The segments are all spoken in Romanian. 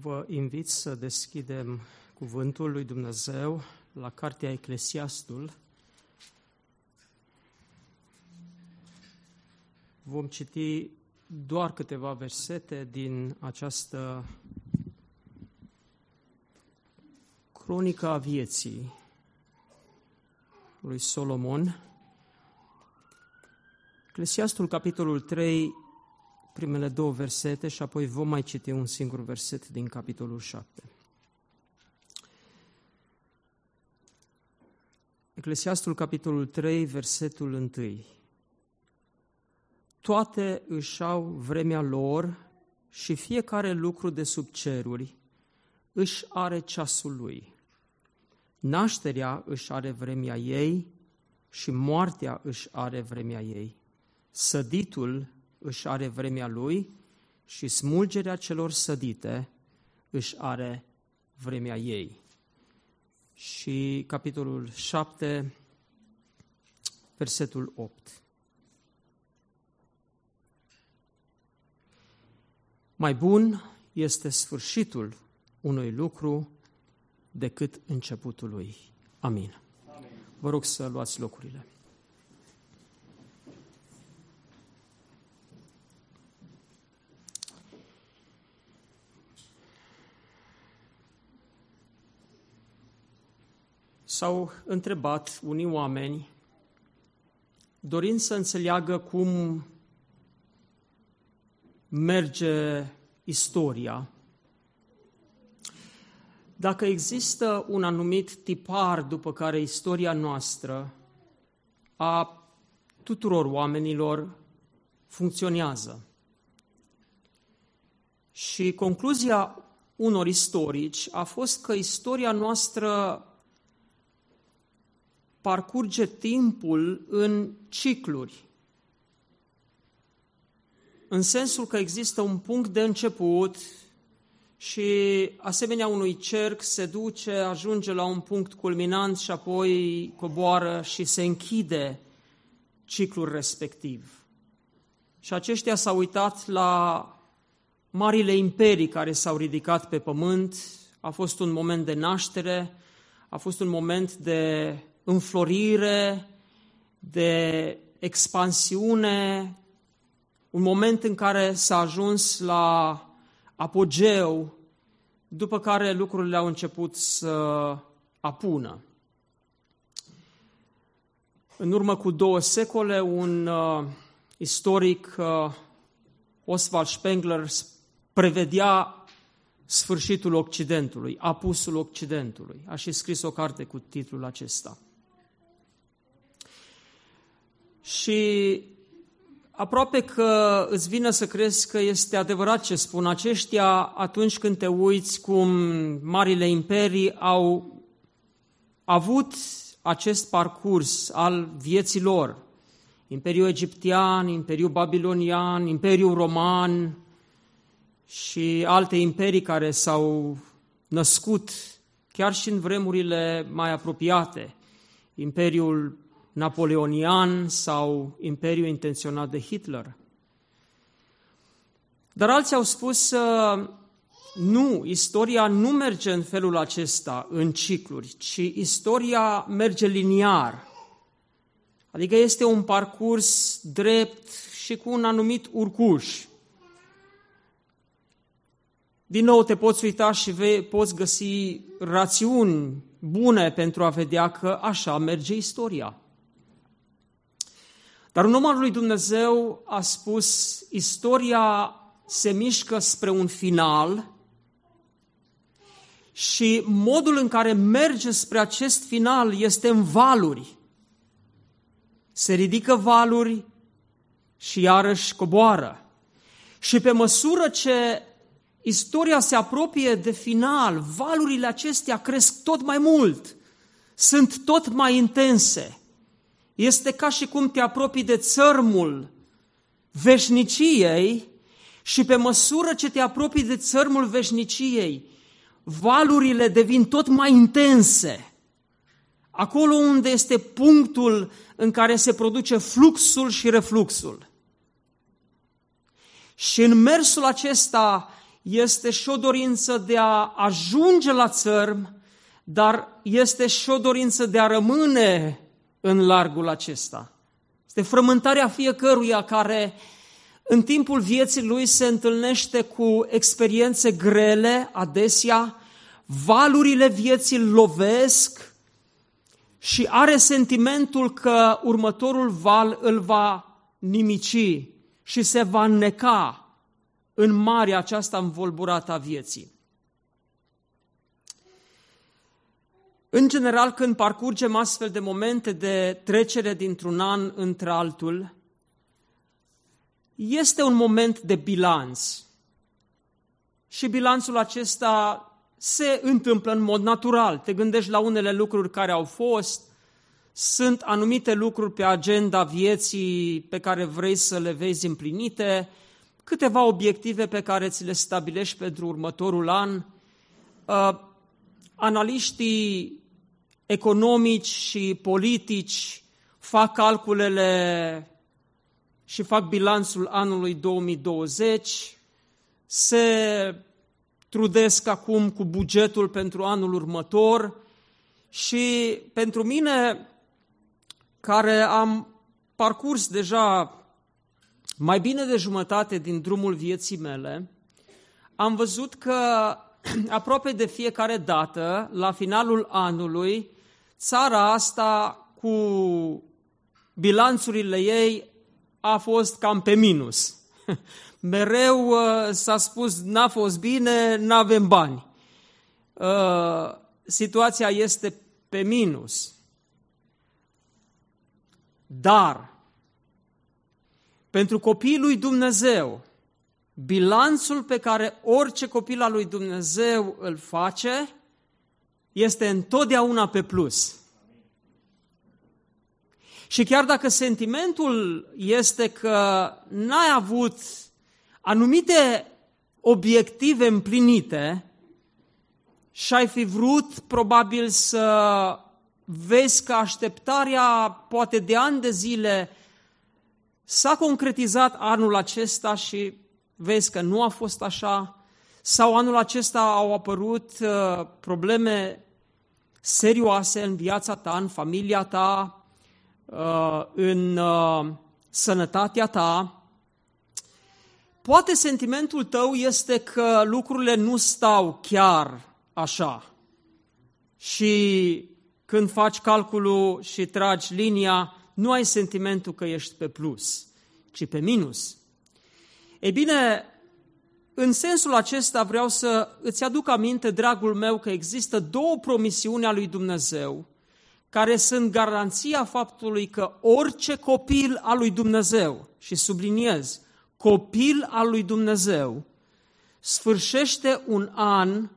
Vă invit să deschidem Cuvântul lui Dumnezeu la Cartea Eclesiastul. Vom citi doar câteva versete din această cronică a vieții lui Solomon. Eclesiastul, capitolul 3, primele două versete și apoi vom mai citi un singur verset din capitolul 7. Eclesiastul, capitolul 3, versetul 1. Toate își au vremea lor și fiecare lucru de sub ceruri își are ceasul lui. Nașterea își are vremea ei și moartea își are vremea ei. Săditul își are vremea lui și smulgerea celor sădite își are vremea ei. Și capitolul 7, versetul 8. Mai bun este sfârșitul unui lucru decât începutul lui. Amin. Amin. Vă rog să luați locurile. S-au întrebat unii oameni, dorind să înțeleagă cum merge istoria, dacă există un anumit tipar după care istoria noastră a tuturor oamenilor funcționează. Și concluzia unor istorici a fost că istoria noastră parcurge timpul în cicluri. În sensul că există un punct de început și asemenea unui cerc se duce, ajunge la un punct culminant și apoi coboară și se închide ciclul respectiv. Și aceștia s-au uitat la marile imperii care s-au ridicat pe pământ, a fost un moment de naștere, a fost un moment de înflorire, de expansiune, un moment în care s-a ajuns la apogeu, după care lucrurile au început să apună. În urmă cu două secole, un uh, istoric, uh, Oswald Spengler, prevedea sfârșitul Occidentului, apusul Occidentului. A și scris o carte cu titlul acesta. Și aproape că îți vine să crezi că este adevărat ce spun aceștia atunci când te uiți cum marile imperii au avut acest parcurs al vieții lor. Imperiul egiptean, Imperiul babilonian, Imperiul roman și alte imperii care s-au născut chiar și în vremurile mai apropiate. Imperiul napoleonian sau imperiul intenționat de Hitler. Dar alții au spus nu, istoria nu merge în felul acesta, în cicluri, ci istoria merge liniar. Adică este un parcurs drept și cu un anumit urcuș. Din nou te poți uita și vei, poți găsi rațiuni bune pentru a vedea că așa merge istoria. Dar un om al lui Dumnezeu a spus, istoria se mișcă spre un final și modul în care merge spre acest final este în valuri. Se ridică valuri și iarăși coboară. Și pe măsură ce istoria se apropie de final, valurile acestea cresc tot mai mult, sunt tot mai intense. Este ca și cum te apropii de țărmul veșniciei și pe măsură ce te apropii de țărmul veșniciei, valurile devin tot mai intense. Acolo unde este punctul în care se produce fluxul și refluxul. Și în mersul acesta este și o dorință de a ajunge la țărm, dar este și o dorință de a rămâne în largul acesta. Este frământarea fiecăruia care în timpul vieții lui se întâlnește cu experiențe grele, adesea, valurile vieții lovesc și are sentimentul că următorul val îl va nimici și se va neca în marea aceasta învolburată a vieții. În general, când parcurgem astfel de momente de trecere dintr-un an într-altul, este un moment de bilanț. Și bilanțul acesta se întâmplă în mod natural. Te gândești la unele lucruri care au fost, sunt anumite lucruri pe agenda vieții pe care vrei să le vezi împlinite, câteva obiective pe care ți le stabilești pentru următorul an. Uh, analiștii economici și politici fac calculele și fac bilanțul anului 2020, se trudesc acum cu bugetul pentru anul următor și pentru mine, care am parcurs deja mai bine de jumătate din drumul vieții mele, am văzut că aproape de fiecare dată, la finalul anului, țara asta cu bilanțurile ei a fost cam pe minus. Mereu uh, s-a spus, n-a fost bine, n-avem bani. Uh, situația este pe minus. Dar, pentru copiii lui Dumnezeu, bilanțul pe care orice copil al lui Dumnezeu îl face este întotdeauna pe plus. Și chiar dacă sentimentul este că n-ai avut anumite obiective împlinite și ai fi vrut probabil să vezi că așteptarea poate de ani de zile s-a concretizat anul acesta și vezi că nu a fost așa, sau anul acesta au apărut uh, probleme serioase în viața ta, în familia ta, uh, în uh, sănătatea ta, poate sentimentul tău este că lucrurile nu stau chiar așa. Și când faci calculul și tragi linia, nu ai sentimentul că ești pe plus, ci pe minus. Ei bine, în sensul acesta vreau să îți aduc aminte, dragul meu, că există două promisiuni a lui Dumnezeu care sunt garanția faptului că orice copil al lui Dumnezeu, și subliniez, copil al lui Dumnezeu, sfârșește un an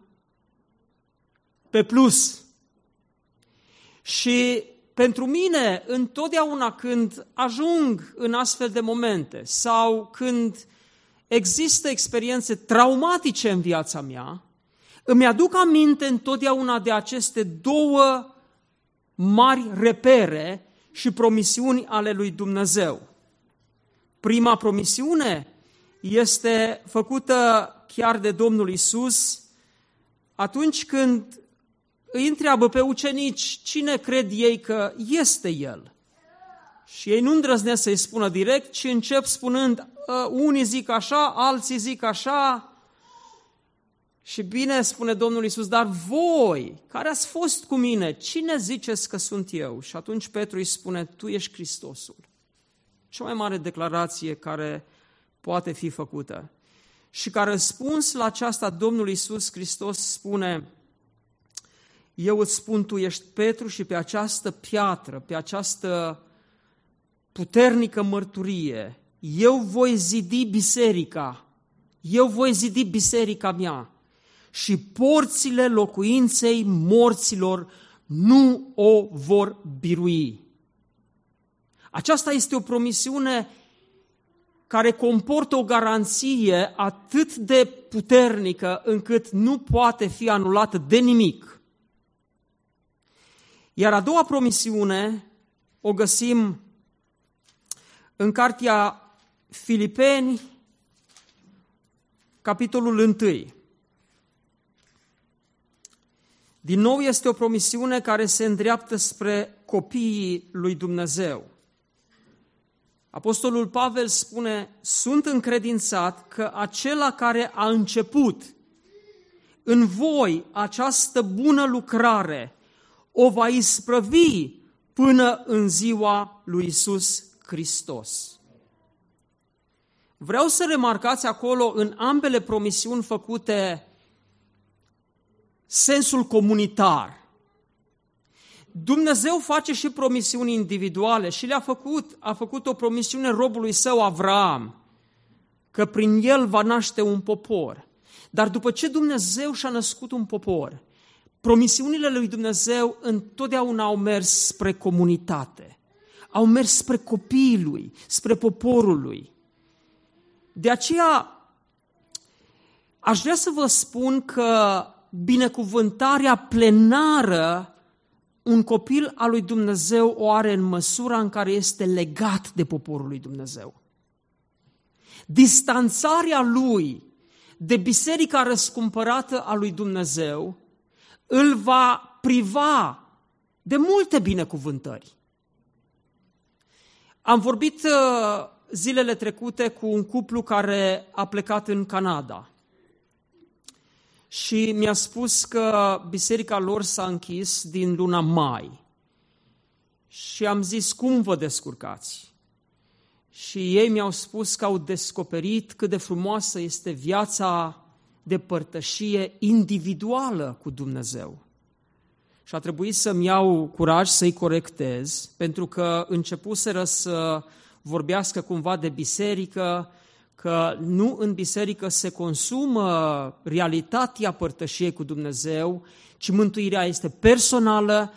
pe plus. Și pentru mine, întotdeauna când ajung în astfel de momente sau când există experiențe traumatice în viața mea, îmi aduc aminte întotdeauna de aceste două mari repere și promisiuni ale lui Dumnezeu. Prima promisiune este făcută chiar de Domnul Isus atunci când îi întreabă pe ucenici cine cred ei că este El. Și ei nu îndrăznesc să-i spună direct, ci încep spunând, ă, unii zic așa, alții zic așa. Și bine spune Domnul Isus, dar voi, care ați fost cu mine, cine ziceți că sunt eu? Și atunci Petru îi spune, tu ești Hristosul. Cea mai mare declarație care poate fi făcută. Și ca răspuns la aceasta, Domnul Isus Hristos spune, eu îți spun, tu ești Petru și pe această piatră, pe această puternică mărturie, eu voi zidi biserica, eu voi zidi biserica mea și porțile locuinței morților nu o vor birui. Aceasta este o promisiune care comportă o garanție atât de puternică încât nu poate fi anulată de nimic. Iar a doua promisiune o găsim în cartea Filipeni, capitolul 1. Din nou este o promisiune care se îndreaptă spre copiii lui Dumnezeu. Apostolul Pavel spune, sunt încredințat că acela care a început în voi această bună lucrare o va isprăvi până în ziua lui Isus Hristos. Vreau să remarcați acolo în ambele promisiuni făcute sensul comunitar. Dumnezeu face și promisiuni individuale și le-a făcut. A făcut o promisiune robului său Avram, că prin el va naște un popor. Dar după ce Dumnezeu și-a născut un popor, promisiunile lui Dumnezeu întotdeauna au mers spre comunitate. Au mers spre copiii lui, spre poporul lui. De aceea aș vrea să vă spun că binecuvântarea plenară un copil al lui Dumnezeu o are în măsura în care este legat de poporul lui Dumnezeu. Distanțarea lui de biserica răscumpărată a lui Dumnezeu îl va priva de multe binecuvântări. Am vorbit uh, zilele trecute cu un cuplu care a plecat în Canada și mi-a spus că biserica lor s-a închis din luna mai. Și am zis, cum vă descurcați? Și ei mi-au spus că au descoperit cât de frumoasă este viața de părtășie individuală cu Dumnezeu. Și a trebuit să-mi iau curaj să-i corectez, pentru că începuseră să vorbească cumva de biserică, că nu în biserică se consumă realitatea părtășiei cu Dumnezeu, ci mântuirea este personală,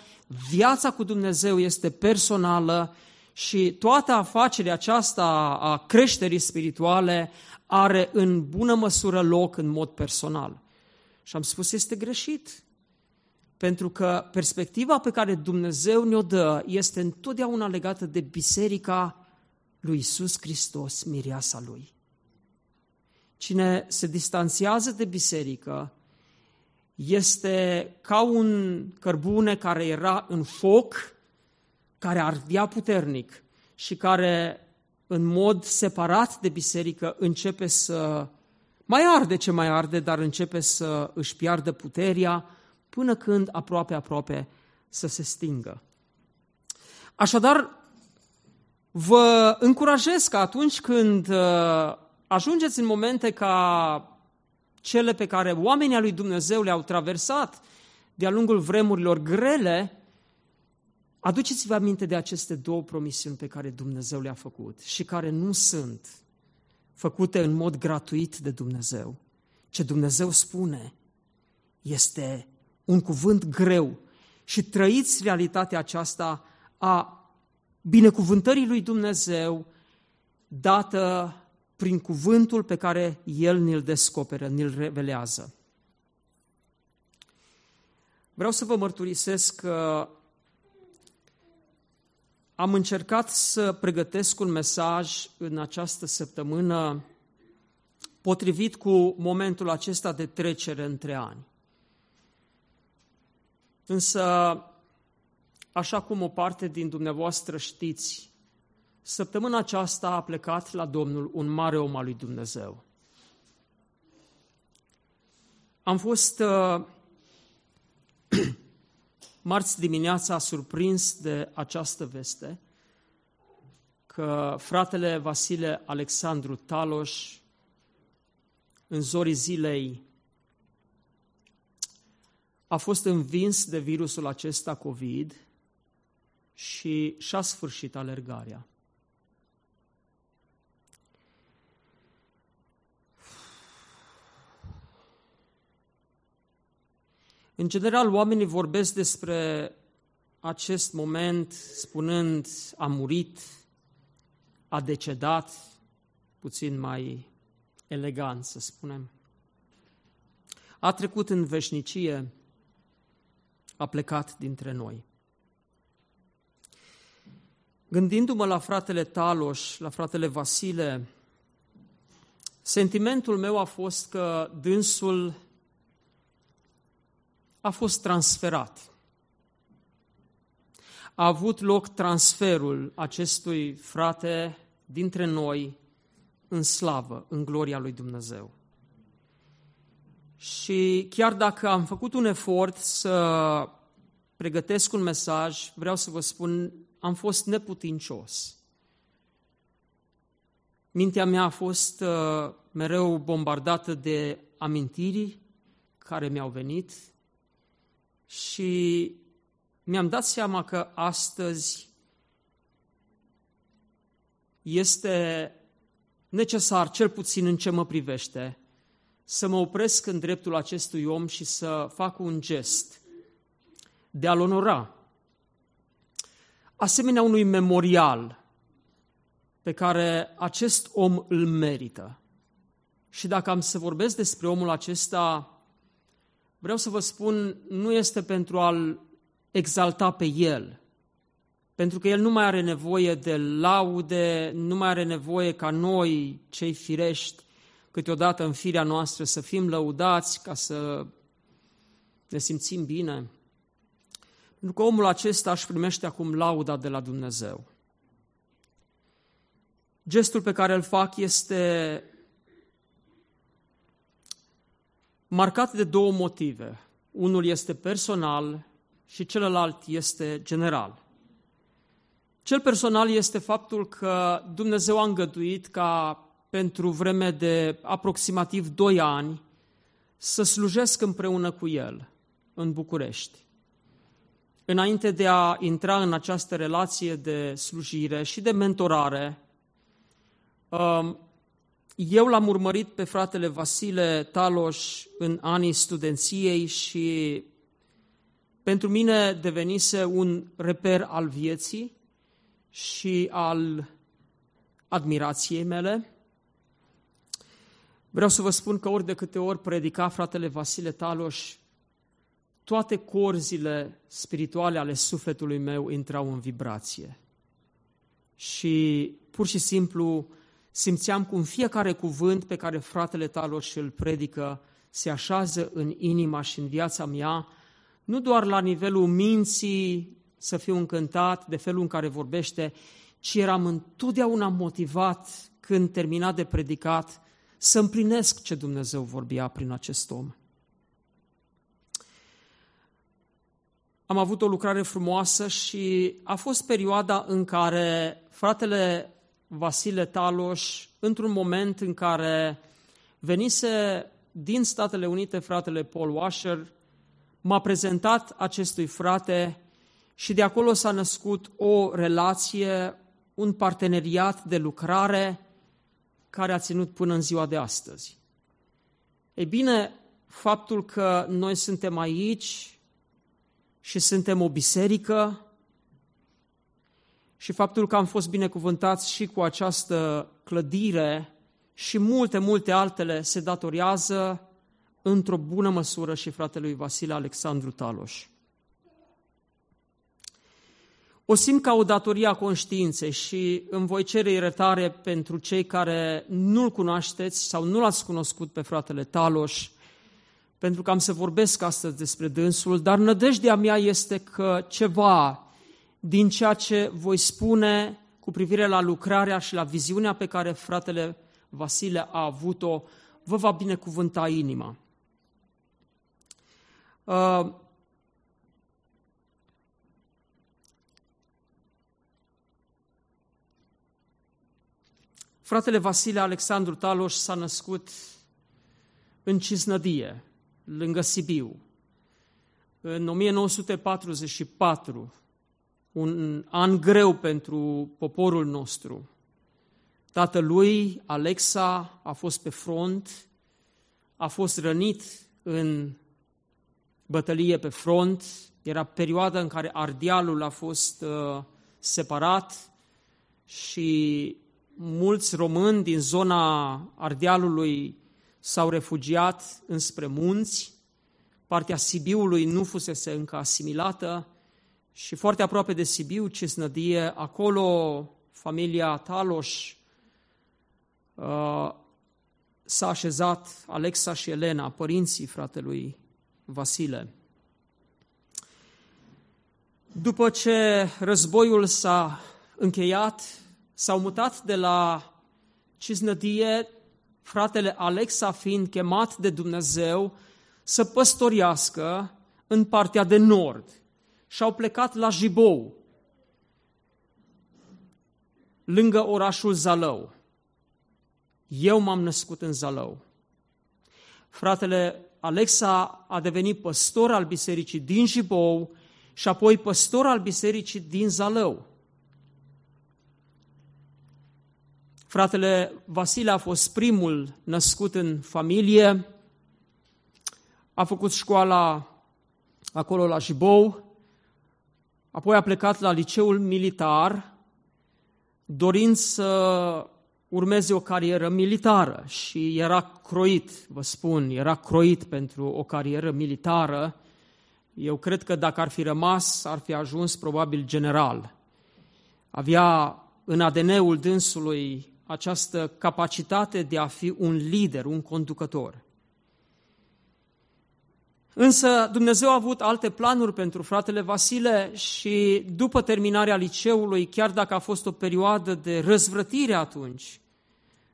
viața cu Dumnezeu este personală și toată afacerea aceasta a creșterii spirituale are în bună măsură loc în mod personal. Și am spus, este greșit. Pentru că perspectiva pe care Dumnezeu ne-o dă este întotdeauna legată de biserica lui Isus Hristos, mireasa lui. Cine se distanțiază de biserică este ca un cărbune care era în foc, care ardea puternic și care în mod separat de biserică începe să mai arde ce mai arde, dar începe să își piardă puterea până când aproape, aproape să se stingă. Așadar, vă încurajez că atunci când uh, ajungeți în momente ca cele pe care oamenii lui Dumnezeu le-au traversat de-a lungul vremurilor grele, aduceți-vă aminte de aceste două promisiuni pe care Dumnezeu le-a făcut și care nu sunt făcute în mod gratuit de Dumnezeu. Ce Dumnezeu spune este un cuvânt greu și trăiți realitatea aceasta a binecuvântării lui Dumnezeu dată prin cuvântul pe care El ne-l descoperă, ne-l revelează. Vreau să vă mărturisesc că am încercat să pregătesc un mesaj în această săptămână potrivit cu momentul acesta de trecere între ani. Însă, așa cum o parte din dumneavoastră știți, Săptămâna aceasta a plecat la Domnul un mare om al lui Dumnezeu. Am fost uh, marți dimineața surprins de această veste că fratele Vasile Alexandru Taloș în zorii zilei a fost învins de virusul acesta COVID și și-a sfârșit alergarea. În general, oamenii vorbesc despre acest moment spunând a murit, a decedat, puțin mai elegant să spunem. A trecut în veșnicie, a plecat dintre noi. Gândindu-mă la fratele Taloș, la fratele Vasile, sentimentul meu a fost că dânsul a fost transferat. A avut loc transferul acestui frate dintre noi în slavă, în gloria lui Dumnezeu. Și chiar dacă am făcut un efort să pregătesc un mesaj, vreau să vă spun, am fost neputincios. Mintea mea a fost uh, mereu bombardată de amintiri care mi-au venit și mi-am dat seama că astăzi este necesar, cel puțin în ce mă privește, să mă opresc în dreptul acestui om și să fac un gest de a-l onora. Asemenea unui memorial pe care acest om îl merită. Și dacă am să vorbesc despre omul acesta, vreau să vă spun, nu este pentru a-l exalta pe el, pentru că el nu mai are nevoie de laude, nu mai are nevoie ca noi, cei firești, câteodată în firea noastră să fim lăudați ca să ne simțim bine. Pentru că omul acesta își primește acum lauda de la Dumnezeu. Gestul pe care îl fac este marcat de două motive. Unul este personal și celălalt este general. Cel personal este faptul că Dumnezeu a îngăduit ca pentru vreme de aproximativ 2 ani să slujesc împreună cu el în București. Înainte de a intra în această relație de slujire și de mentorare, um, eu l-am urmărit pe fratele Vasile Taloș în anii studenției și pentru mine devenise un reper al vieții și al admirației mele. Vreau să vă spun că ori de câte ori predica fratele Vasile Taloș, toate corzile spirituale ale sufletului meu intrau în vibrație. Și pur și simplu simțeam cum fiecare cuvânt pe care fratele Taloș îl predică se așează în inima și în viața mea, nu doar la nivelul minții să fiu încântat de felul în care vorbește, ci eram întotdeauna motivat când termina de predicat să împlinesc ce Dumnezeu vorbea prin acest om. Am avut o lucrare frumoasă și a fost perioada în care fratele Vasile Taloș, într-un moment în care venise din Statele Unite fratele Paul Washer, m-a prezentat acestui frate și de acolo s-a născut o relație, un parteneriat de lucrare care a ținut până în ziua de astăzi. Ei bine, faptul că noi suntem aici și suntem o biserică și faptul că am fost binecuvântați și cu această clădire și multe, multe altele se datorează într-o bună măsură și fratelui Vasile Alexandru Taloș. O simt ca o datorie a conștiinței și îmi voi cere iertare pentru cei care nu-l cunoașteți sau nu l-ați cunoscut pe fratele Taloș, pentru că am să vorbesc astăzi despre dânsul, dar nădejdea mea este că ceva din ceea ce voi spune cu privire la lucrarea și la viziunea pe care fratele Vasile a avut-o, vă va binecuvânta inima. Uh, Fratele Vasile Alexandru Taloș s-a născut în Cisnădie, lângă Sibiu, în 1944, un an greu pentru poporul nostru. Tatălui, Alexa, a fost pe front, a fost rănit în bătălie pe front, era perioada în care Ardealul a fost uh, separat și mulți români din zona Ardealului s-au refugiat înspre munți, partea Sibiului nu fusese încă asimilată și foarte aproape de Sibiu, Cisnădie, acolo familia Taloș uh, s-a așezat Alexa și Elena, părinții fratelui Vasile. După ce războiul s-a încheiat, s-au mutat de la Cisnădie, fratele Alexa fiind chemat de Dumnezeu să păstoriască în partea de nord și au plecat la Jibou, lângă orașul Zalău. Eu m-am născut în Zalău. Fratele Alexa a devenit păstor al bisericii din Jibou și apoi păstor al bisericii din Zalău. Fratele Vasile a fost primul născut în familie, a făcut școala acolo la Jibou, apoi a plecat la liceul militar, dorind să urmeze o carieră militară și era croit, vă spun, era croit pentru o carieră militară. Eu cred că dacă ar fi rămas, ar fi ajuns probabil general. Avea în ADN-ul dânsului această capacitate de a fi un lider, un conducător. Însă Dumnezeu a avut alte planuri pentru fratele Vasile și după terminarea liceului, chiar dacă a fost o perioadă de răzvrătire atunci,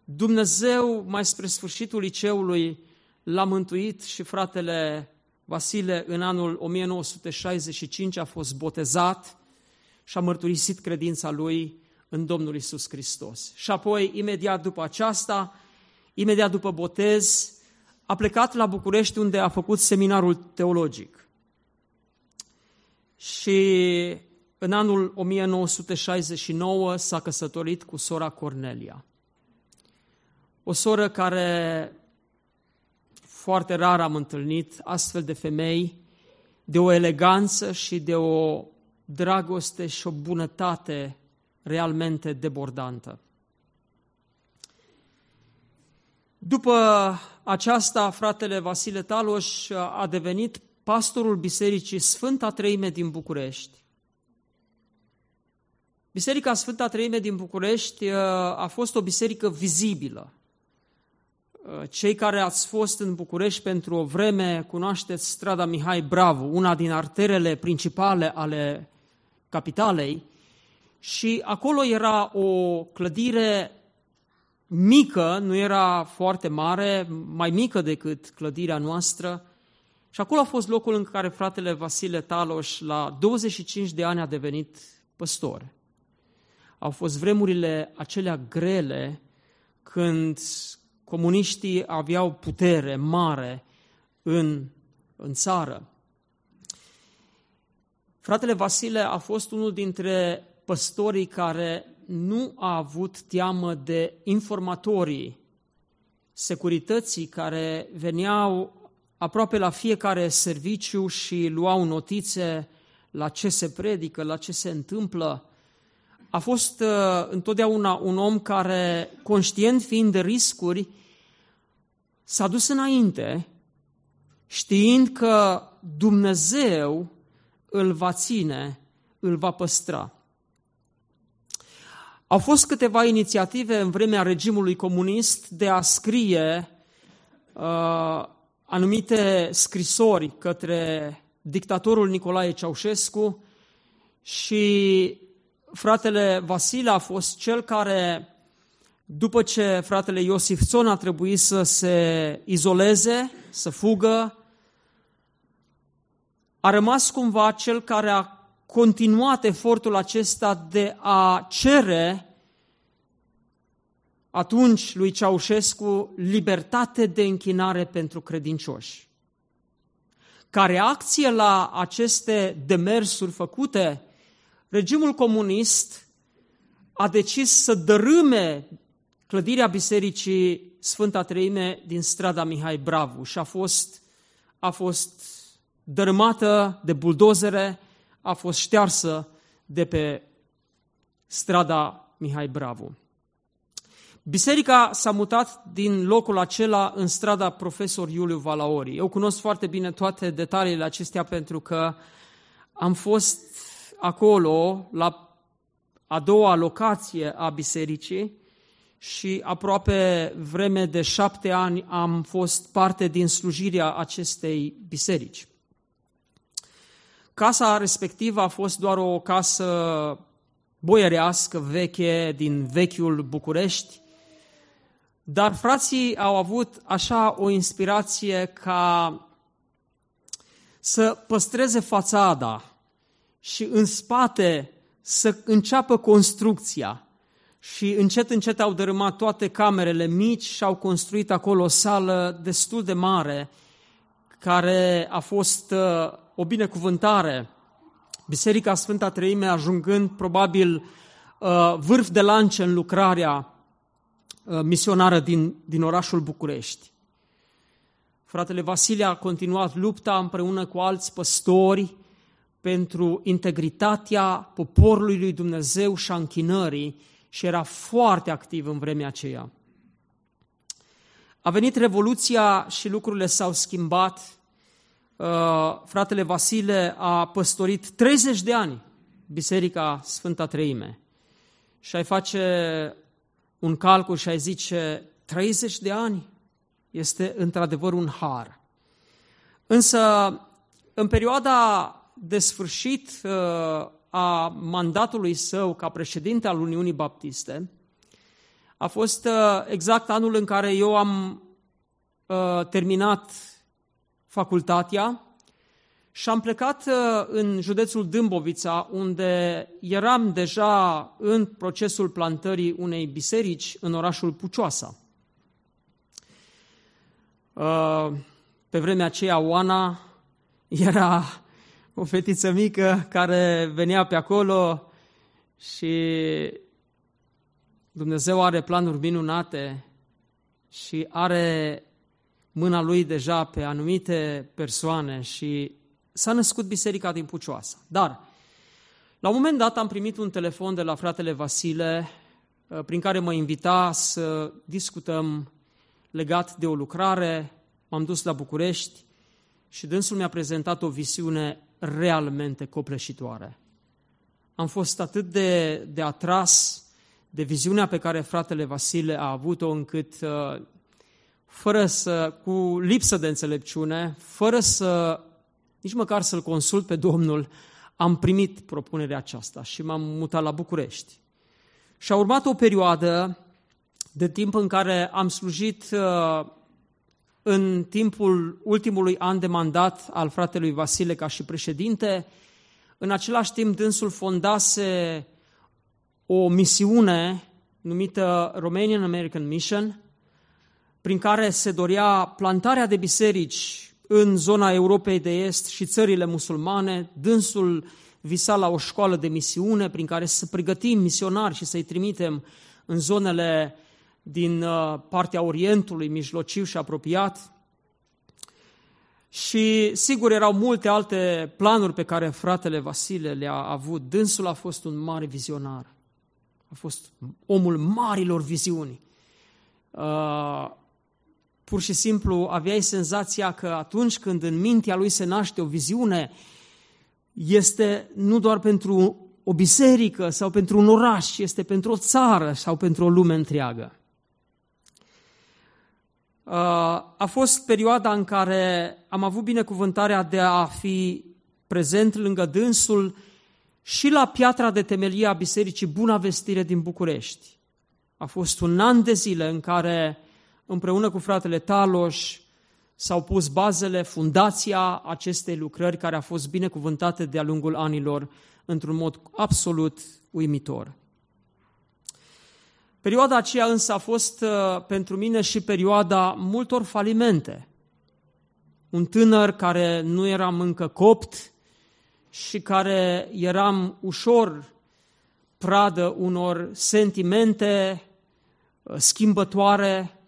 Dumnezeu, mai spre sfârșitul liceului, l-a mântuit și fratele Vasile în anul 1965 a fost botezat și a mărturisit credința lui în Domnul Isus Hristos. Și apoi, imediat după aceasta, imediat după botez, a plecat la București unde a făcut seminarul teologic. Și în anul 1969 s-a căsătorit cu sora Cornelia. O soră care foarte rar am întâlnit astfel de femei, de o eleganță și de o dragoste și o bunătate realmente debordantă. După aceasta, fratele Vasile Taloș a devenit pastorul Bisericii Sfânta Treime din București. Biserica Sfânta Treime din București uh, a fost o biserică vizibilă. Uh, cei care ați fost în București pentru o vreme cunoașteți strada Mihai Bravo, una din arterele principale ale capitalei, și acolo era o clădire mică, nu era foarte mare, mai mică decât clădirea noastră. Și acolo a fost locul în care fratele Vasile Taloș, la 25 de ani, a devenit păstor. Au fost vremurile acelea grele când comuniștii aveau putere mare în, în țară. Fratele Vasile a fost unul dintre păstorii care nu a avut teamă de informatorii securității care veneau aproape la fiecare serviciu și luau notițe la ce se predică, la ce se întâmplă. A fost uh, întotdeauna un om care, conștient fiind de riscuri, s-a dus înainte, știind că Dumnezeu îl va ține, îl va păstra. Au fost câteva inițiative în vremea regimului comunist de a scrie uh, anumite scrisori către dictatorul Nicolae Ceaușescu și fratele Vasile a fost cel care, după ce fratele Iosif Țon a trebuit să se izoleze, să fugă, a rămas cumva cel care a continuat efortul acesta de a cere atunci lui Ceaușescu libertate de închinare pentru credincioși. Ca reacție la aceste demersuri făcute, regimul comunist a decis să dărâme clădirea Bisericii Sfânta Treime din strada Mihai Bravu și a fost, a fost dărâmată de buldozere, a fost ștearsă de pe strada Mihai Bravu. Biserica s-a mutat din locul acela în strada Profesor Iuliu Valaori. Eu cunosc foarte bine toate detaliile acestea pentru că am fost acolo la a doua locație a bisericii și aproape vreme de șapte ani am fost parte din slujirea acestei biserici. Casa respectivă a fost doar o casă boierească, veche, din vechiul București, dar frații au avut așa o inspirație ca să păstreze fațada și în spate să înceapă construcția. Și încet, încet au dărâmat toate camerele mici și au construit acolo o sală destul de mare, care a fost uh, o binecuvântare. Biserica Sfânta Treime ajungând probabil uh, vârf de lance în lucrarea uh, misionară din, din orașul București. Fratele Vasile a continuat lupta împreună cu alți păstori pentru integritatea poporului lui Dumnezeu și a închinării și era foarte activ în vremea aceea. A venit Revoluția și lucrurile s-au schimbat. Uh, fratele Vasile a păstorit 30 de ani Biserica Sfânta Treime. Și ai face un calcul și ai zice 30 de ani este într-adevăr un har. Însă, în perioada de sfârșit uh, a mandatului său ca președinte al Uniunii Baptiste a fost uh, exact anul în care eu am uh, terminat facultatea și am plecat în județul Dâmbovița, unde eram deja în procesul plantării unei biserici în orașul Pucioasa. Pe vremea aceea, Oana era o fetiță mică care venea pe acolo și Dumnezeu are planuri minunate și are mâna lui deja pe anumite persoane și s-a născut biserica din Pucioasa. Dar, la un moment dat am primit un telefon de la fratele Vasile uh, prin care mă invita să discutăm legat de o lucrare. M-am dus la București și dânsul mi-a prezentat o visiune realmente copleșitoare. Am fost atât de, de atras de viziunea pe care fratele Vasile a avut-o încât, uh, fără să, cu lipsă de înțelepciune, fără să, nici măcar să-l consult pe Domnul, am primit propunerea aceasta și m-am mutat la București. Și a urmat o perioadă de timp în care am slujit uh, în timpul ultimului an de mandat al fratelui Vasile ca și președinte. În același timp, dânsul fondase o misiune numită Romanian American Mission, prin care se dorea plantarea de biserici în zona Europei de Est și țările musulmane. Dânsul visa la o școală de misiune prin care să pregătim misionari și să-i trimitem în zonele din uh, partea Orientului mijlociu și apropiat. Și sigur erau multe alte planuri pe care fratele Vasile le-a avut. Dânsul a fost un mare vizionar. A fost omul marilor viziuni. Uh, pur și simplu aveai senzația că atunci când în mintea lui se naște o viziune, este nu doar pentru o biserică sau pentru un oraș, este pentru o țară sau pentru o lume întreagă. Uh, a fost perioada în care am avut binecuvântarea de a fi prezent lângă dânsul și la piatra de temelie a Bisericii Buna Vestire din București. A fost un an de zile în care, împreună cu fratele Taloș, s-au pus bazele, fundația acestei lucrări care a fost binecuvântată de-a lungul anilor într-un mod absolut uimitor. Perioada aceea însă a fost uh, pentru mine și perioada multor falimente. Un tânăr care nu eram încă copt și care eram ușor pradă unor sentimente uh, schimbătoare,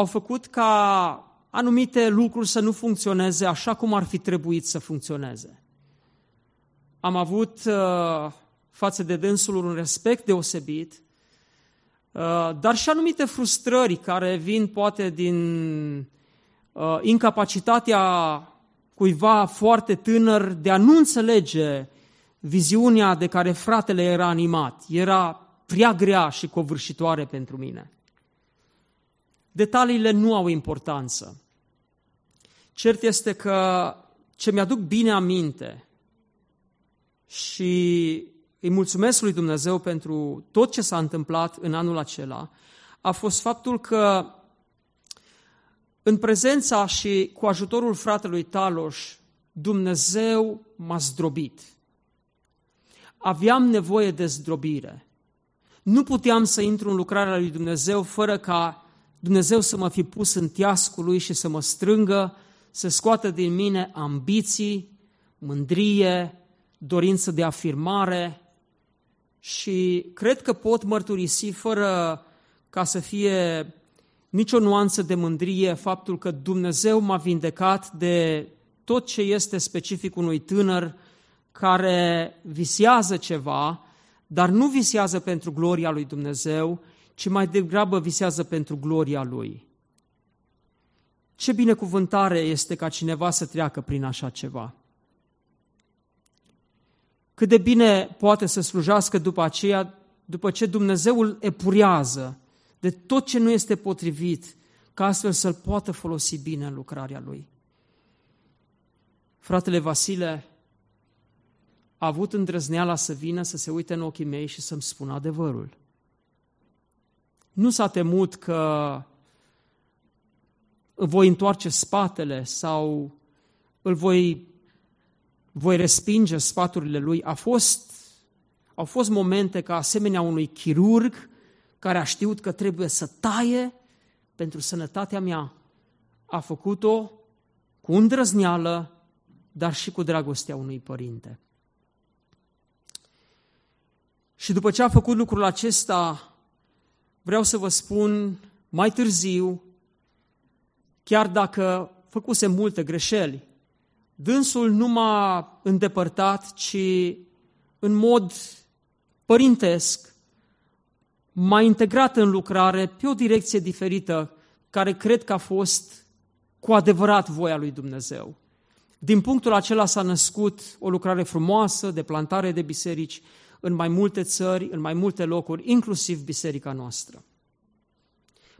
au făcut ca anumite lucruri să nu funcționeze așa cum ar fi trebuit să funcționeze. Am avut uh, față de dânsul un respect deosebit, uh, dar și anumite frustrări care vin poate din uh, incapacitatea cuiva foarte tânăr de a nu înțelege viziunea de care fratele era animat. Era prea grea și covârșitoare pentru mine. Detaliile nu au importanță. Cert este că ce mi-aduc bine aminte și îi mulțumesc lui Dumnezeu pentru tot ce s-a întâmplat în anul acela, a fost faptul că în prezența și cu ajutorul fratelui Taloș, Dumnezeu m-a zdrobit. Aveam nevoie de zdrobire. Nu puteam să intru în lucrarea lui Dumnezeu fără ca Dumnezeu să mă fi pus în tiascul lui și să mă strângă, să scoată din mine ambiții, mândrie, dorință de afirmare și cred că pot mărturisi fără ca să fie nicio nuanță de mândrie faptul că Dumnezeu m-a vindecat de tot ce este specific unui tânăr care visează ceva, dar nu visează pentru gloria lui Dumnezeu, ci mai degrabă visează pentru gloria lui. Ce binecuvântare este ca cineva să treacă prin așa ceva. Cât de bine poate să slujească după aceea, după ce Dumnezeu îl epurează de tot ce nu este potrivit, ca astfel să-l poată folosi bine în lucrarea lui. Fratele Vasile a avut îndrăzneala să vină, să se uite în ochii mei și să-mi spună adevărul. Nu s-a temut că îl voi întoarce spatele sau îl voi, voi respinge sfaturile lui. A fost, au fost momente ca asemenea unui chirurg care a știut că trebuie să taie pentru sănătatea mea. A făcut-o cu îndrăzneală, dar și cu dragostea unui părinte. Și după ce a făcut lucrul acesta, vreau să vă spun mai târziu, chiar dacă făcuse multe greșeli, dânsul nu m-a îndepărtat, ci în mod părintesc m-a integrat în lucrare pe o direcție diferită, care cred că a fost cu adevărat voia lui Dumnezeu. Din punctul acela s-a născut o lucrare frumoasă de plantare de biserici în mai multe țări, în mai multe locuri, inclusiv biserica noastră.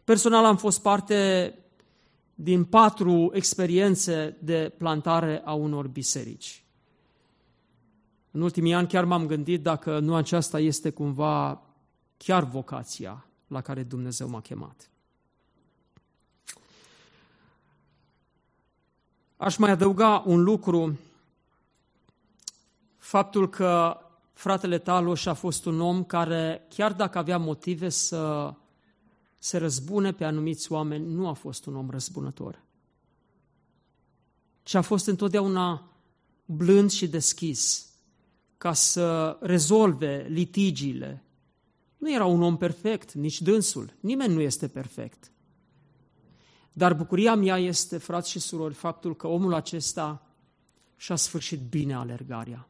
Personal am fost parte din patru experiențe de plantare a unor biserici. În ultimii ani chiar m-am gândit dacă nu aceasta este cumva chiar vocația la care Dumnezeu m-a chemat. Aș mai adăuga un lucru, faptul că fratele Taloș a fost un om care, chiar dacă avea motive să se răzbune pe anumiți oameni, nu a fost un om răzbunător, ci a fost întotdeauna blând și deschis ca să rezolve litigiile. Nu era un om perfect, nici dânsul. Nimeni nu este perfect. Dar bucuria mea este, frați și surori, faptul că omul acesta și-a sfârșit bine alergarea.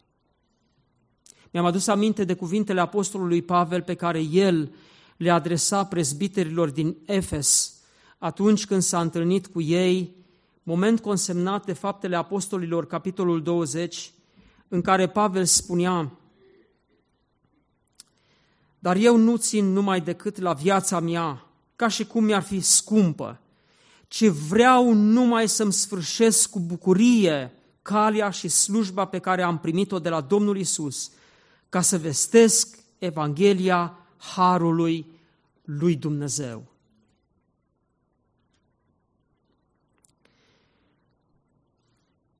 Mi-am adus aminte de cuvintele apostolului Pavel pe care el le adresa prezbiterilor din Efes atunci când s-a întâlnit cu ei, moment consemnat de faptele apostolilor, capitolul 20, în care Pavel spunea, Dar eu nu țin numai decât la viața mea, ca și cum mi-ar fi scumpă, ci vreau numai să-mi sfârșesc cu bucurie calea și slujba pe care am primit-o de la Domnul Isus, ca să vestesc Evanghelia Harului lui Dumnezeu.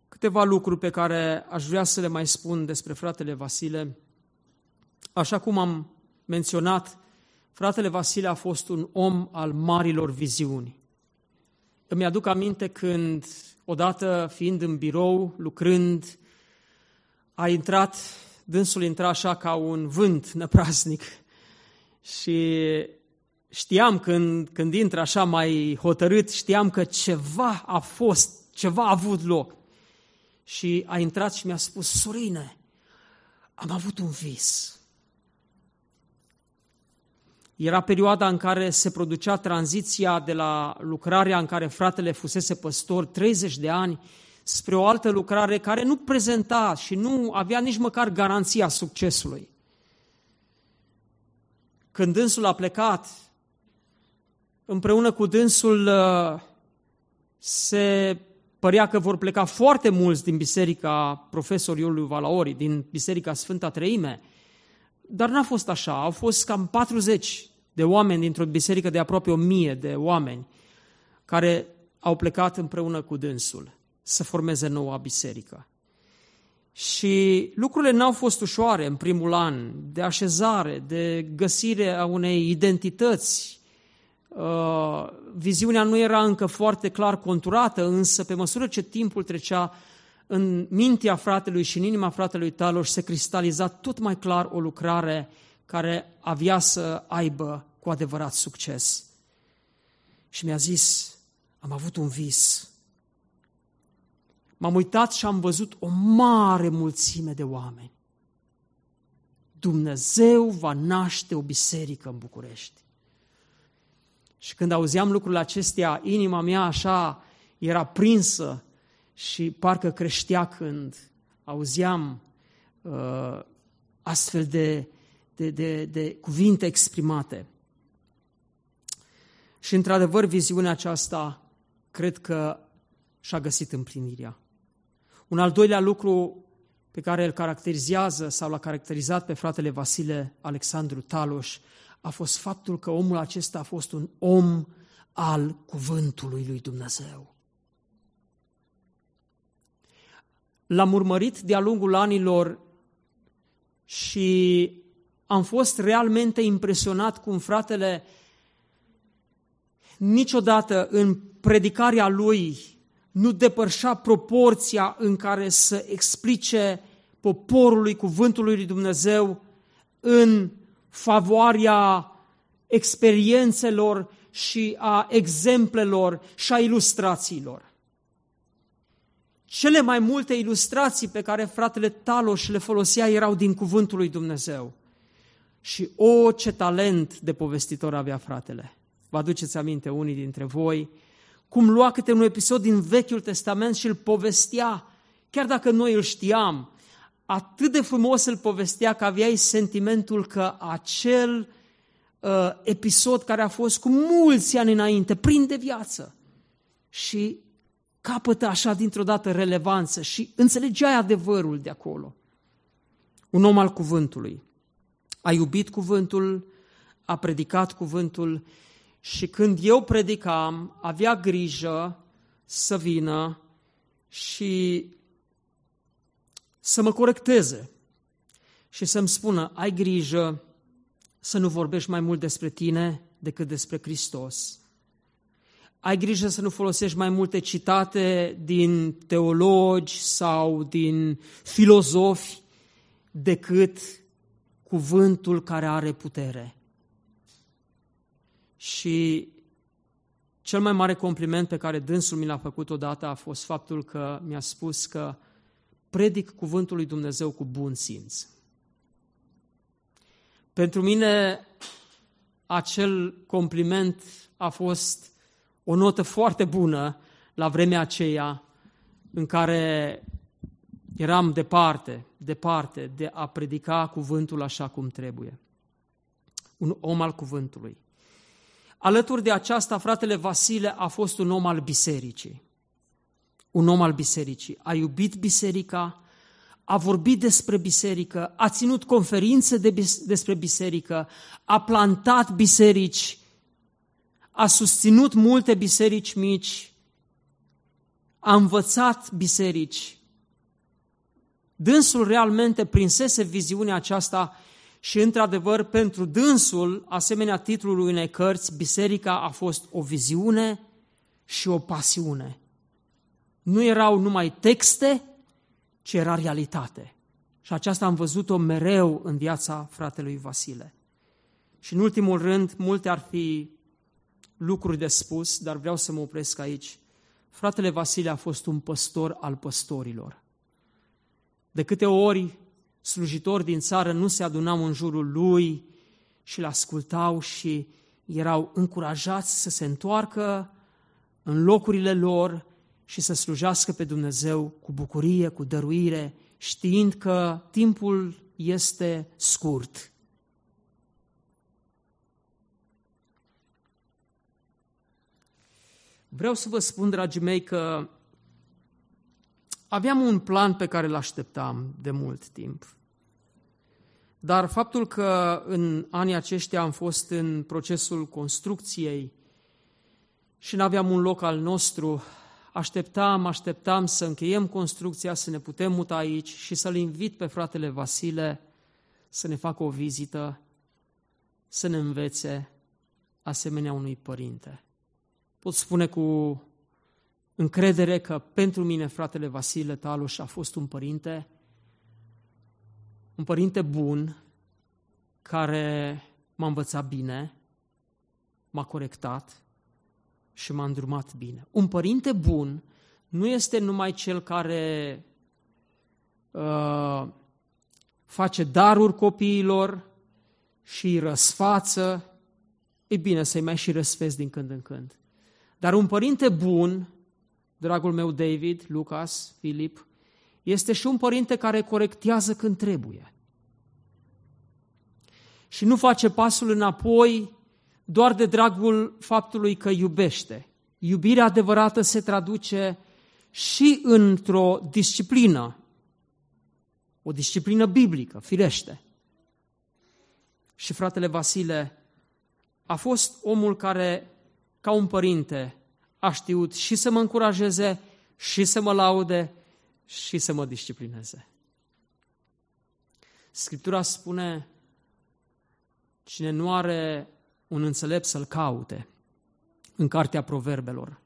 Câteva lucruri pe care aș vrea să le mai spun despre fratele Vasile. Așa cum am menționat, fratele Vasile a fost un om al marilor viziuni. Îmi aduc aminte când, odată fiind în birou, lucrând, a intrat dânsul intra așa ca un vânt năprasnic și știam când, când intră așa mai hotărât, știam că ceva a fost, ceva a avut loc. Și a intrat și mi-a spus, Sorine, am avut un vis. Era perioada în care se producea tranziția de la lucrarea în care fratele fusese păstor 30 de ani spre o altă lucrare care nu prezenta și nu avea nici măcar garanția succesului. Când dânsul a plecat, împreună cu dânsul uh, se părea că vor pleca foarte mulți din biserica profesoriului Valaori, din biserica Sfânta Treime, dar n-a fost așa, au fost cam 40 de oameni dintr-o biserică de aproape o mie de oameni care au plecat împreună cu dânsul să formeze noua biserică. Și lucrurile n-au fost ușoare în primul an, de așezare, de găsire a unei identități. Uh, viziunea nu era încă foarte clar conturată, însă pe măsură ce timpul trecea în mintea fratelui și în inima fratelui Taloș se cristaliza tot mai clar o lucrare care avea să aibă cu adevărat succes. Și mi-a zis, am avut un vis. M-am uitat și am văzut o mare mulțime de oameni. Dumnezeu va naște o biserică în București. Și când auzeam lucrurile acestea, inima mea așa era prinsă și parcă creștea când auzeam uh, astfel de, de, de, de cuvinte exprimate. Și într-adevăr, viziunea aceasta cred că și-a găsit împlinirea. Un al doilea lucru pe care îl caracterizează sau l-a caracterizat pe fratele Vasile Alexandru Taloș a fost faptul că omul acesta a fost un om al cuvântului lui Dumnezeu. L-am urmărit de-a lungul anilor și am fost realmente impresionat cum fratele niciodată în predicarea lui nu depărșea proporția în care să explice poporului cuvântului lui Dumnezeu în favoarea experiențelor și a exemplelor și a ilustrațiilor. Cele mai multe ilustrații pe care fratele Talos le folosea erau din cuvântul lui Dumnezeu. Și o, ce talent de povestitor avea fratele. Vă aduceți aminte unii dintre voi cum lua câte un episod din Vechiul Testament și îl povestea, chiar dacă noi îl știam, atât de frumos îl povestea că aveai sentimentul că acel uh, episod care a fost cu mulți ani înainte, plin de viață și capătă așa dintr-o dată relevanță și înțelegeai adevărul de acolo. Un om al cuvântului. A iubit cuvântul, a predicat cuvântul și când eu predicam, avea grijă să vină și să mă corecteze și să-mi spună, ai grijă să nu vorbești mai mult despre tine decât despre Hristos. Ai grijă să nu folosești mai multe citate din teologi sau din filozofi decât cuvântul care are putere. Și cel mai mare compliment pe care dânsul mi l-a făcut odată a fost faptul că mi-a spus că predic cuvântul lui Dumnezeu cu bun simț. Pentru mine acel compliment a fost o notă foarte bună la vremea aceea în care eram departe, departe de a predica cuvântul așa cum trebuie. Un om al cuvântului. Alături de aceasta, fratele Vasile a fost un om al bisericii. Un om al bisericii. A iubit biserica, a vorbit despre biserică, a ținut conferințe de bis- despre biserică, a plantat biserici, a susținut multe biserici mici, a învățat biserici. Dânsul realmente prinsese viziunea aceasta și, într-adevăr, pentru dânsul, asemenea titlului unei cărți, biserica a fost o viziune și o pasiune. Nu erau numai texte, ci era realitate. Și aceasta am văzut-o mereu în viața fratelui Vasile. Și în ultimul rând, multe ar fi lucruri de spus, dar vreau să mă opresc aici. Fratele Vasile a fost un păstor al păstorilor. De câte ori slujitori din țară nu se adunau în jurul lui și îl ascultau și erau încurajați să se întoarcă în locurile lor și să slujească pe Dumnezeu cu bucurie, cu dăruire, știind că timpul este scurt. Vreau să vă spun, dragii mei, că aveam un plan pe care îl așteptam de mult timp. Dar faptul că în anii aceștia am fost în procesul construcției și nu aveam un loc al nostru, așteptam, așteptam să încheiem construcția, să ne putem muta aici și să-l invit pe fratele Vasile să ne facă o vizită, să ne învețe asemenea unui părinte. Pot spune cu încredere că pentru mine fratele Vasile Taluș a fost un părinte, un părinte bun, care m-a învățat bine, m-a corectat și m-a îndrumat bine. Un părinte bun nu este numai cel care uh, face daruri copiilor și îi răsfață, e bine să-i mai și răsfezi din când în când. Dar un părinte bun, dragul meu David, Lucas, Filip, este și un părinte care corectează când trebuie. Și nu face pasul înapoi doar de dragul faptului că iubește. Iubirea adevărată se traduce și într-o disciplină, o disciplină biblică, firește. Și fratele Vasile a fost omul care ca un părinte, a știut și să mă încurajeze, și să mă laude, și să mă disciplineze. Scriptura spune, cine nu are un înțelept să-l caute în cartea proverbelor,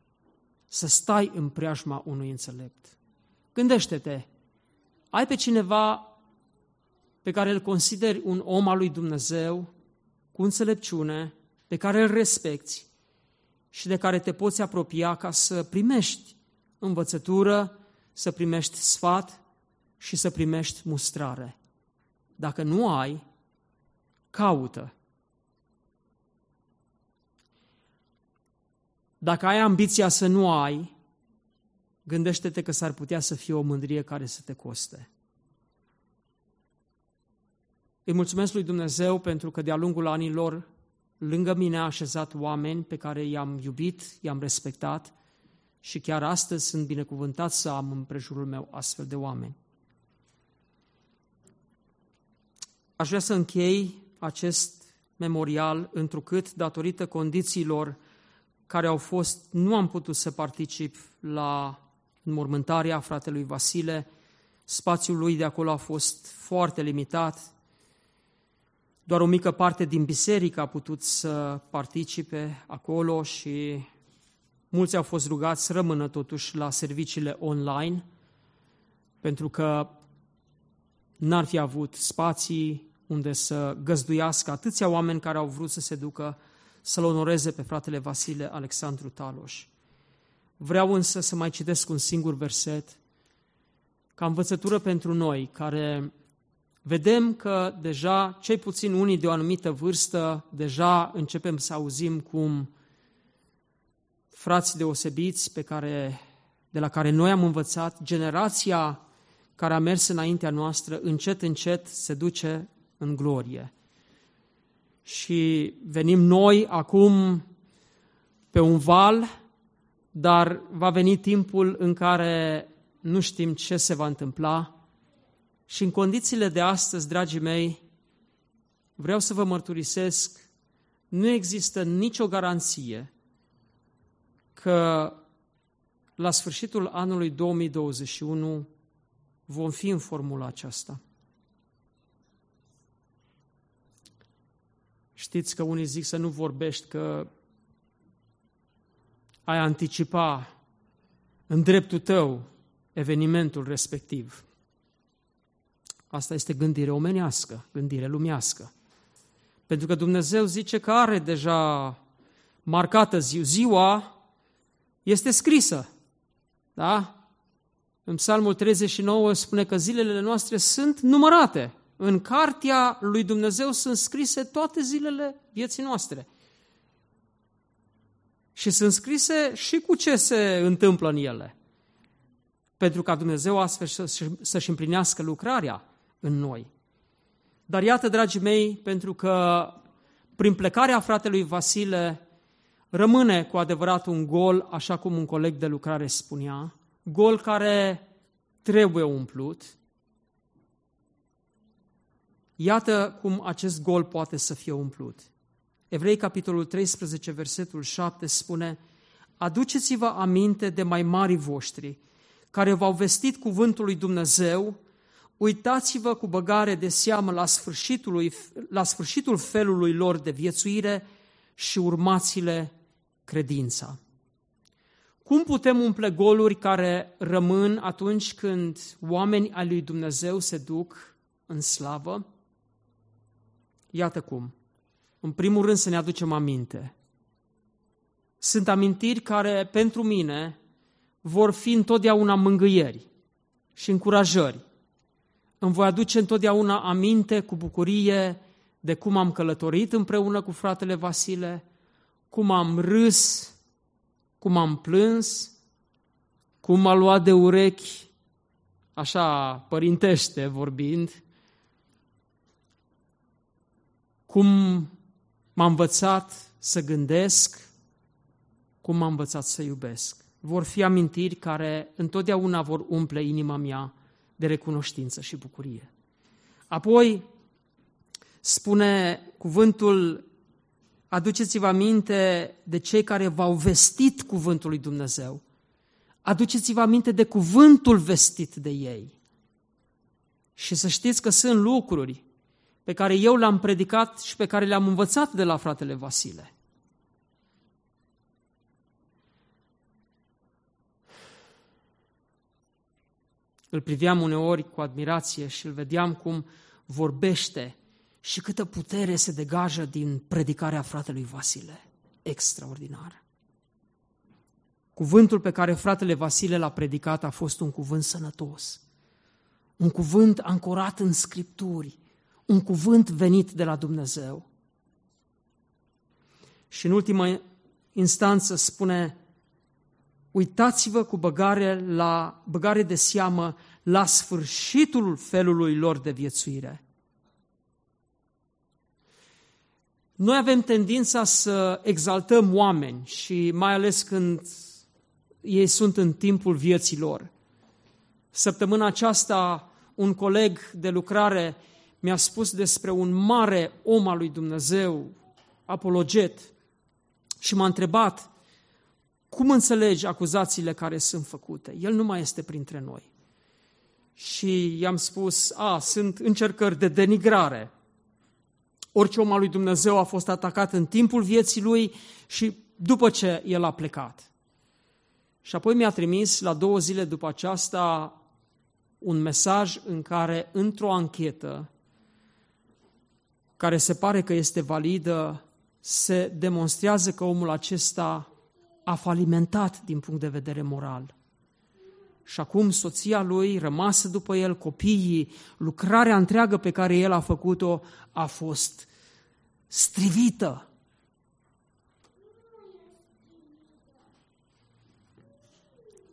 să stai în preajma unui înțelept. Gândește-te, ai pe cineva pe care îl consideri un om al lui Dumnezeu, cu înțelepciune, pe care îl respecti, și de care te poți apropia ca să primești învățătură, să primești sfat și să primești mustrare. Dacă nu ai, caută. Dacă ai ambiția să nu ai, gândește-te că s-ar putea să fie o mândrie care să te coste. Îi mulțumesc lui Dumnezeu pentru că de-a lungul anilor lângă mine a așezat oameni pe care i-am iubit, i-am respectat și chiar astăzi sunt binecuvântat să am în prejurul meu astfel de oameni. Aș vrea să închei acest memorial, întrucât, datorită condițiilor care au fost, nu am putut să particip la înmormântarea fratelui Vasile, spațiul lui de acolo a fost foarte limitat, doar o mică parte din biserică a putut să participe acolo și mulți au fost rugați să rămână totuși la serviciile online, pentru că n-ar fi avut spații unde să găzduiască atâția oameni care au vrut să se ducă să-l onoreze pe fratele Vasile Alexandru Taloș. Vreau însă să mai citesc un singur verset ca învățătură pentru noi, care vedem că deja, cei puțin unii de o anumită vârstă, deja începem să auzim cum frați deosebiți pe care, de la care noi am învățat, generația care a mers înaintea noastră, încet, încet se duce în glorie. Și venim noi acum pe un val, dar va veni timpul în care nu știm ce se va întâmpla, și în condițiile de astăzi, dragii mei, vreau să vă mărturisesc, nu există nicio garanție că la sfârșitul anului 2021 vom fi în formula aceasta. Știți că unii zic să nu vorbești, că ai anticipa în dreptul tău evenimentul respectiv. Asta este gândire omenească, gândire lumească. Pentru că Dumnezeu zice că are deja marcată zi, ziua, este scrisă. Da? În Psalmul 39 spune că zilele noastre sunt numărate. În cartea lui Dumnezeu sunt scrise toate zilele vieții noastre. Și sunt scrise și cu ce se întâmplă în ele. Pentru ca Dumnezeu astfel să-și împlinească lucrarea în noi. Dar iată, dragii mei, pentru că prin plecarea fratelui Vasile rămâne cu adevărat un gol, așa cum un coleg de lucrare spunea, gol care trebuie umplut. Iată cum acest gol poate să fie umplut. Evrei, capitolul 13, versetul 7 spune Aduceți-vă aminte de mai mari voștri, care v-au vestit cuvântul lui Dumnezeu, uitați-vă cu băgare de seamă la sfârșitul, la sfârșitul felului lor de viețuire și urmați-le credința. Cum putem umple goluri care rămân atunci când oamenii ai lui Dumnezeu se duc în slavă? Iată cum. În primul rând să ne aducem aminte. Sunt amintiri care pentru mine vor fi întotdeauna mângâieri și încurajări. Îmi voi aduce întotdeauna aminte cu bucurie de cum am călătorit împreună cu fratele Vasile, cum am râs, cum am plâns, cum m-a luat de urechi, așa părintește vorbind, cum m-a învățat să gândesc, cum m-a învățat să iubesc. Vor fi amintiri care întotdeauna vor umple inima mea de recunoștință și bucurie. Apoi spune cuvântul, aduceți-vă aminte de cei care v-au vestit cuvântul lui Dumnezeu. Aduceți-vă aminte de cuvântul vestit de ei. Și să știți că sunt lucruri pe care eu le-am predicat și pe care le-am învățat de la fratele Vasile. Îl priveam uneori cu admirație și îl vedeam cum vorbește și câtă putere se degajă din predicarea fratelui Vasile. Extraordinar. Cuvântul pe care fratele Vasile l-a predicat a fost un cuvânt sănătos, un cuvânt ancorat în Scripturi, un cuvânt venit de la Dumnezeu. Și în ultima instanță spune, uitați-vă cu băgare, la, băgare de seamă la sfârșitul felului lor de viețuire. Noi avem tendința să exaltăm oameni și mai ales când ei sunt în timpul vieții lor. Săptămâna aceasta un coleg de lucrare mi-a spus despre un mare om al lui Dumnezeu, apologet, și m-a întrebat cum înțelegi acuzațiile care sunt făcute? El nu mai este printre noi. Și i-am spus, a, sunt încercări de denigrare. Orice om al lui Dumnezeu a fost atacat în timpul vieții lui și după ce el a plecat. Și apoi mi-a trimis la două zile după aceasta un mesaj în care, într-o anchetă, care se pare că este validă, se demonstrează că omul acesta a falimentat din punct de vedere moral. Și acum soția lui, rămasă după el, copiii, lucrarea întreagă pe care el a făcut-o a fost strivită.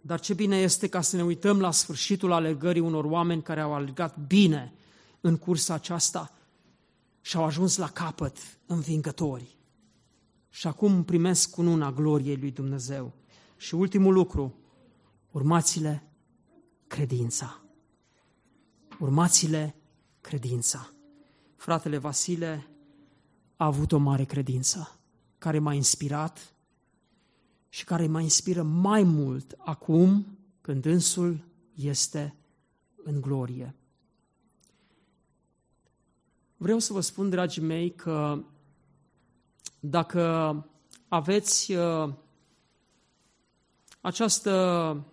Dar ce bine este ca să ne uităm la sfârșitul alergării unor oameni care au alergat bine în cursa aceasta și au ajuns la capăt învingători. Și acum primesc cununa gloriei lui Dumnezeu. Și ultimul lucru, urmați-le credința. Urmați-le credința. Fratele Vasile a avut o mare credință care m-a inspirat și care mă inspiră mai mult acum când însul este în glorie. Vreau să vă spun, dragii mei, că dacă aveți uh, această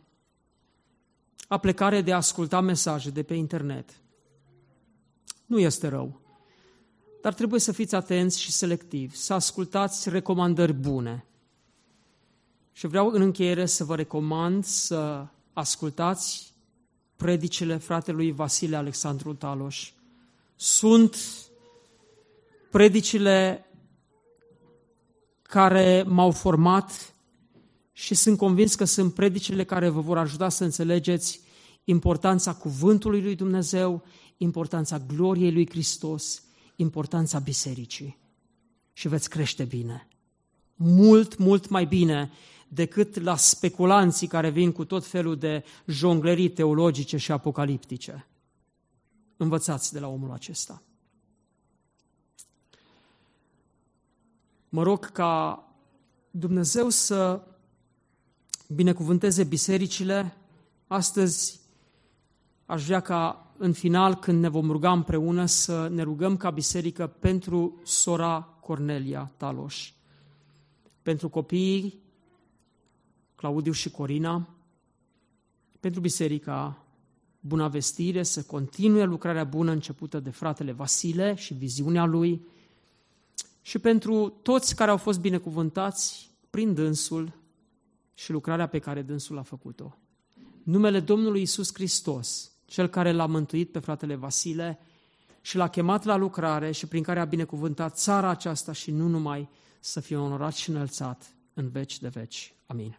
aplecare de a asculta mesaje de pe internet, nu este rău. Dar trebuie să fiți atenți și selectivi, să ascultați recomandări bune. Și vreau în încheiere să vă recomand să ascultați predicile fratelui Vasile Alexandru Taloș. Sunt predicile care m-au format și sunt convins că sunt predicile care vă vor ajuta să înțelegeți importanța cuvântului lui Dumnezeu, importanța gloriei lui Hristos, importanța bisericii. Și veți crește bine. Mult, mult mai bine decât la speculanții care vin cu tot felul de jonglerii teologice și apocaliptice. Învățați de la omul acesta. Mă rog ca Dumnezeu să binecuvânteze bisericile. Astăzi aș vrea ca în final, când ne vom ruga împreună, să ne rugăm ca biserică pentru sora Cornelia Taloș, pentru copiii Claudiu și Corina, pentru biserica Buna Vestire să continue lucrarea bună începută de fratele Vasile și viziunea lui și pentru toți care au fost binecuvântați prin dânsul și lucrarea pe care dânsul a făcut-o. Numele Domnului Isus Hristos, cel care l-a mântuit pe fratele Vasile și l-a chemat la lucrare și prin care a binecuvântat țara aceasta și nu numai să fie onorat și înălțat în veci de veci. Amin.